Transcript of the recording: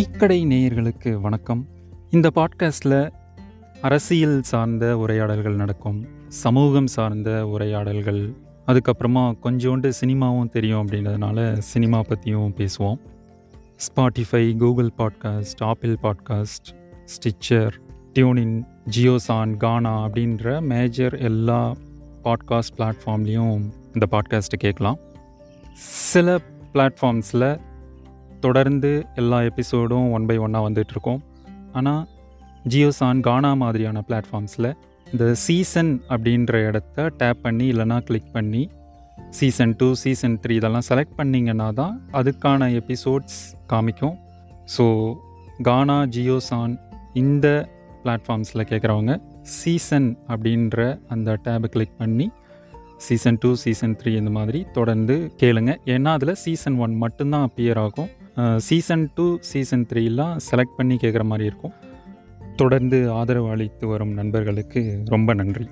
டீக்கடை நேயர்களுக்கு வணக்கம். இந்த பாட்காஸ்டில் அரசியல் சார்ந்த உரையாடல்கள் நடக்கும் சமூகம் சார்ந்த உரையாடல்கள் அதுக்கப்புறமா கொஞ்சோண்டு சினிமாவும் தெரியும் அப்படின்றதுனால சினிமா பற்றியும் பேசுவோம். Spotify Google podcast Apple podcast Stitcher TuneIn JioSaavn Gaana அப்படின்ற மேஜர் எல்லா பாட்காஸ்ட் பிளாட்ஃபார்ம்லேயும் இந்த பாட்காஸ்ட்டை கேட்கலாம். சில பிளாட்ஃபார்ம்ஸில் தொடர்ந்து எல்லா எபிசோடும் ஒன் பை ஒன்னாக வந்துட்டுருக்கோம். ஆனால் ஜியோசான் கானா மாதிரியான பிளாட்ஃபார்ம்ஸில் இந்த சீசன் அப்படின்ற இடத்த டேப் பண்ணி இல்லைனா கிளிக் பண்ணி சீசன் டூ சீசன் த்ரீ இதெல்லாம் செலக்ட் பண்ணிங்கன்னா தான் அதுக்கான எபிசோட்ஸ் காமிக்கும். ஸோ கானா ஜியோசான் இந்த பிளாட்ஃபார்ம்ஸில் கேட்குறவங்க சீசன் அப்படின்ற அந்த டேபை கிளிக் பண்ணி சீசன் டூ சீசன் த்ரீ இந்த மாதிரி தொடர்ந்து கேளுங்க. ஏன்னா அதில் சீசன் ஒன் மட்டும்தான் அப்பியர் ஆகும். சீசன் டூ சீசன் த்ரீலாம் செலக்ட் பண்ணி கேட்குற மாதிரி இருக்கும். தொடர்ந்து ஆதரவு அளித்து வரும் நண்பர்களுக்கு ரொம்ப நன்றி.